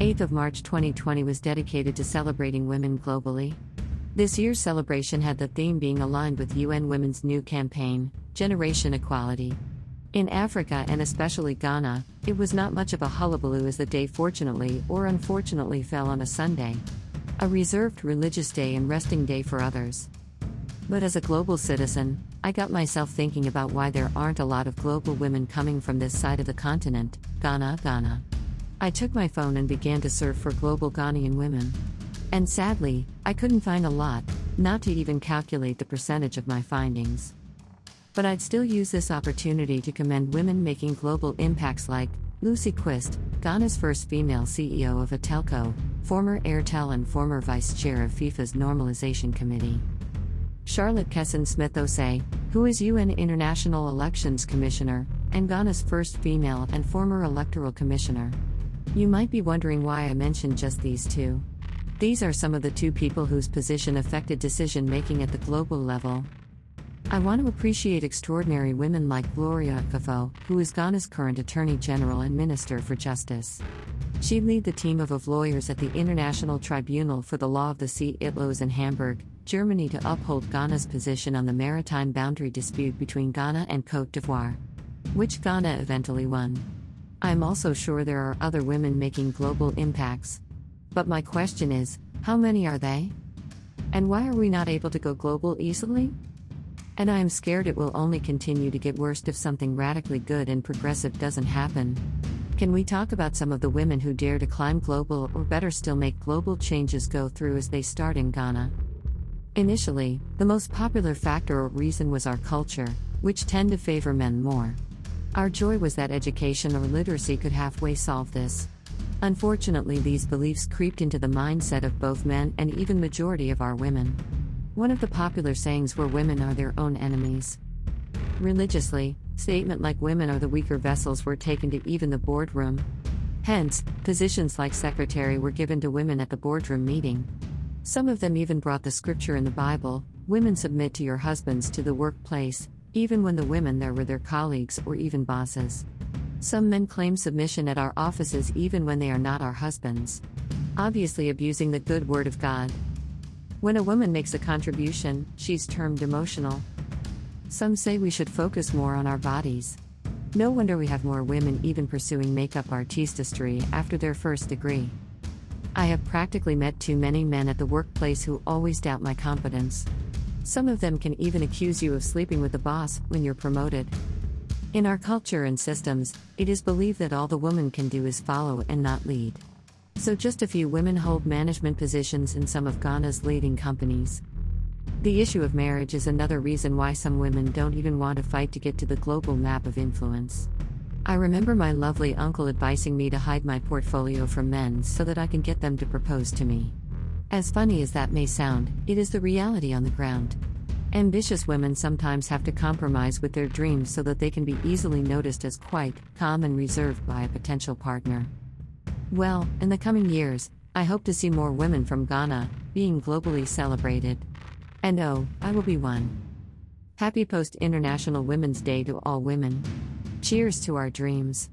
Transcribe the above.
8th of March 2020 was dedicated to celebrating women globally. This year's celebration had the theme being aligned with UN Women's new campaign, Generation Equality. In Africa and especially Ghana, it was not much of a hullabaloo as the day fortunately or unfortunately fell on a Sunday. A reserved religious day and resting day for others. But as a global citizen, I got myself thinking about why there aren't a lot of global women coming from this side of the continent, Ghana, Ghana. I took my phone and began to search for global Ghanaian women. And sadly, I couldn't find a lot, not to even calculate the percentage of my findings. But I'd still use this opportunity to commend women making global impacts like Lucy Quist, Ghana's first female CEO of a telco, former Airtel and former vice chair of FIFA's Normalization Committee. Charlotte Kesson Smith Osei, who is UN International Elections Commissioner, and Ghana's first female and former electoral commissioner. You might be wondering why I mentioned just these two. These are some of the two people whose position affected decision making at the global level. I want to appreciate extraordinary women like Gloria Akuffo, who is Ghana's current Attorney General and Minister for Justice. She lead the team of, of lawyers at the International Tribunal for the Law of the Sea ITLOS in Hamburg, Germany to uphold Ghana's position on the maritime boundary dispute between Ghana and Cote d'Ivoire, which Ghana eventually won. I'm also sure there are other women making global impacts. But my question is how many are they? And why are we not able to go global easily? And I am scared it will only continue to get worse if something radically good and progressive doesn't happen. Can we talk about some of the women who dare to climb global or better still make global changes go through as they start in Ghana? Initially, the most popular factor or reason was our culture, which tend to favor men more. Our joy was that education or literacy could halfway solve this. Unfortunately, these beliefs creeped into the mindset of both men and even majority of our women. One of the popular sayings were women are their own enemies. Religiously, statement like women are the weaker vessels were taken to even the boardroom. Hence, positions like secretary were given to women at the boardroom meeting. Some of them even brought the scripture in the Bible women submit to your husbands to the workplace, even when the women there were their colleagues or even bosses. Some men claim submission at our offices even when they are not our husbands. Obviously, abusing the good word of God. When a woman makes a contribution, she's termed emotional. Some say we should focus more on our bodies. No wonder we have more women even pursuing makeup artistry after their first degree. I have practically met too many men at the workplace who always doubt my competence. Some of them can even accuse you of sleeping with the boss when you're promoted. In our culture and systems, it is believed that all the woman can do is follow and not lead. So, just a few women hold management positions in some of Ghana's leading companies. The issue of marriage is another reason why some women don't even want to fight to get to the global map of influence. I remember my lovely uncle advising me to hide my portfolio from men so that I can get them to propose to me. As funny as that may sound, it is the reality on the ground. Ambitious women sometimes have to compromise with their dreams so that they can be easily noticed as quite calm and reserved by a potential partner. Well, in the coming years, I hope to see more women from Ghana being globally celebrated. And oh, I will be one. Happy Post International Women's Day to all women. Cheers to our dreams.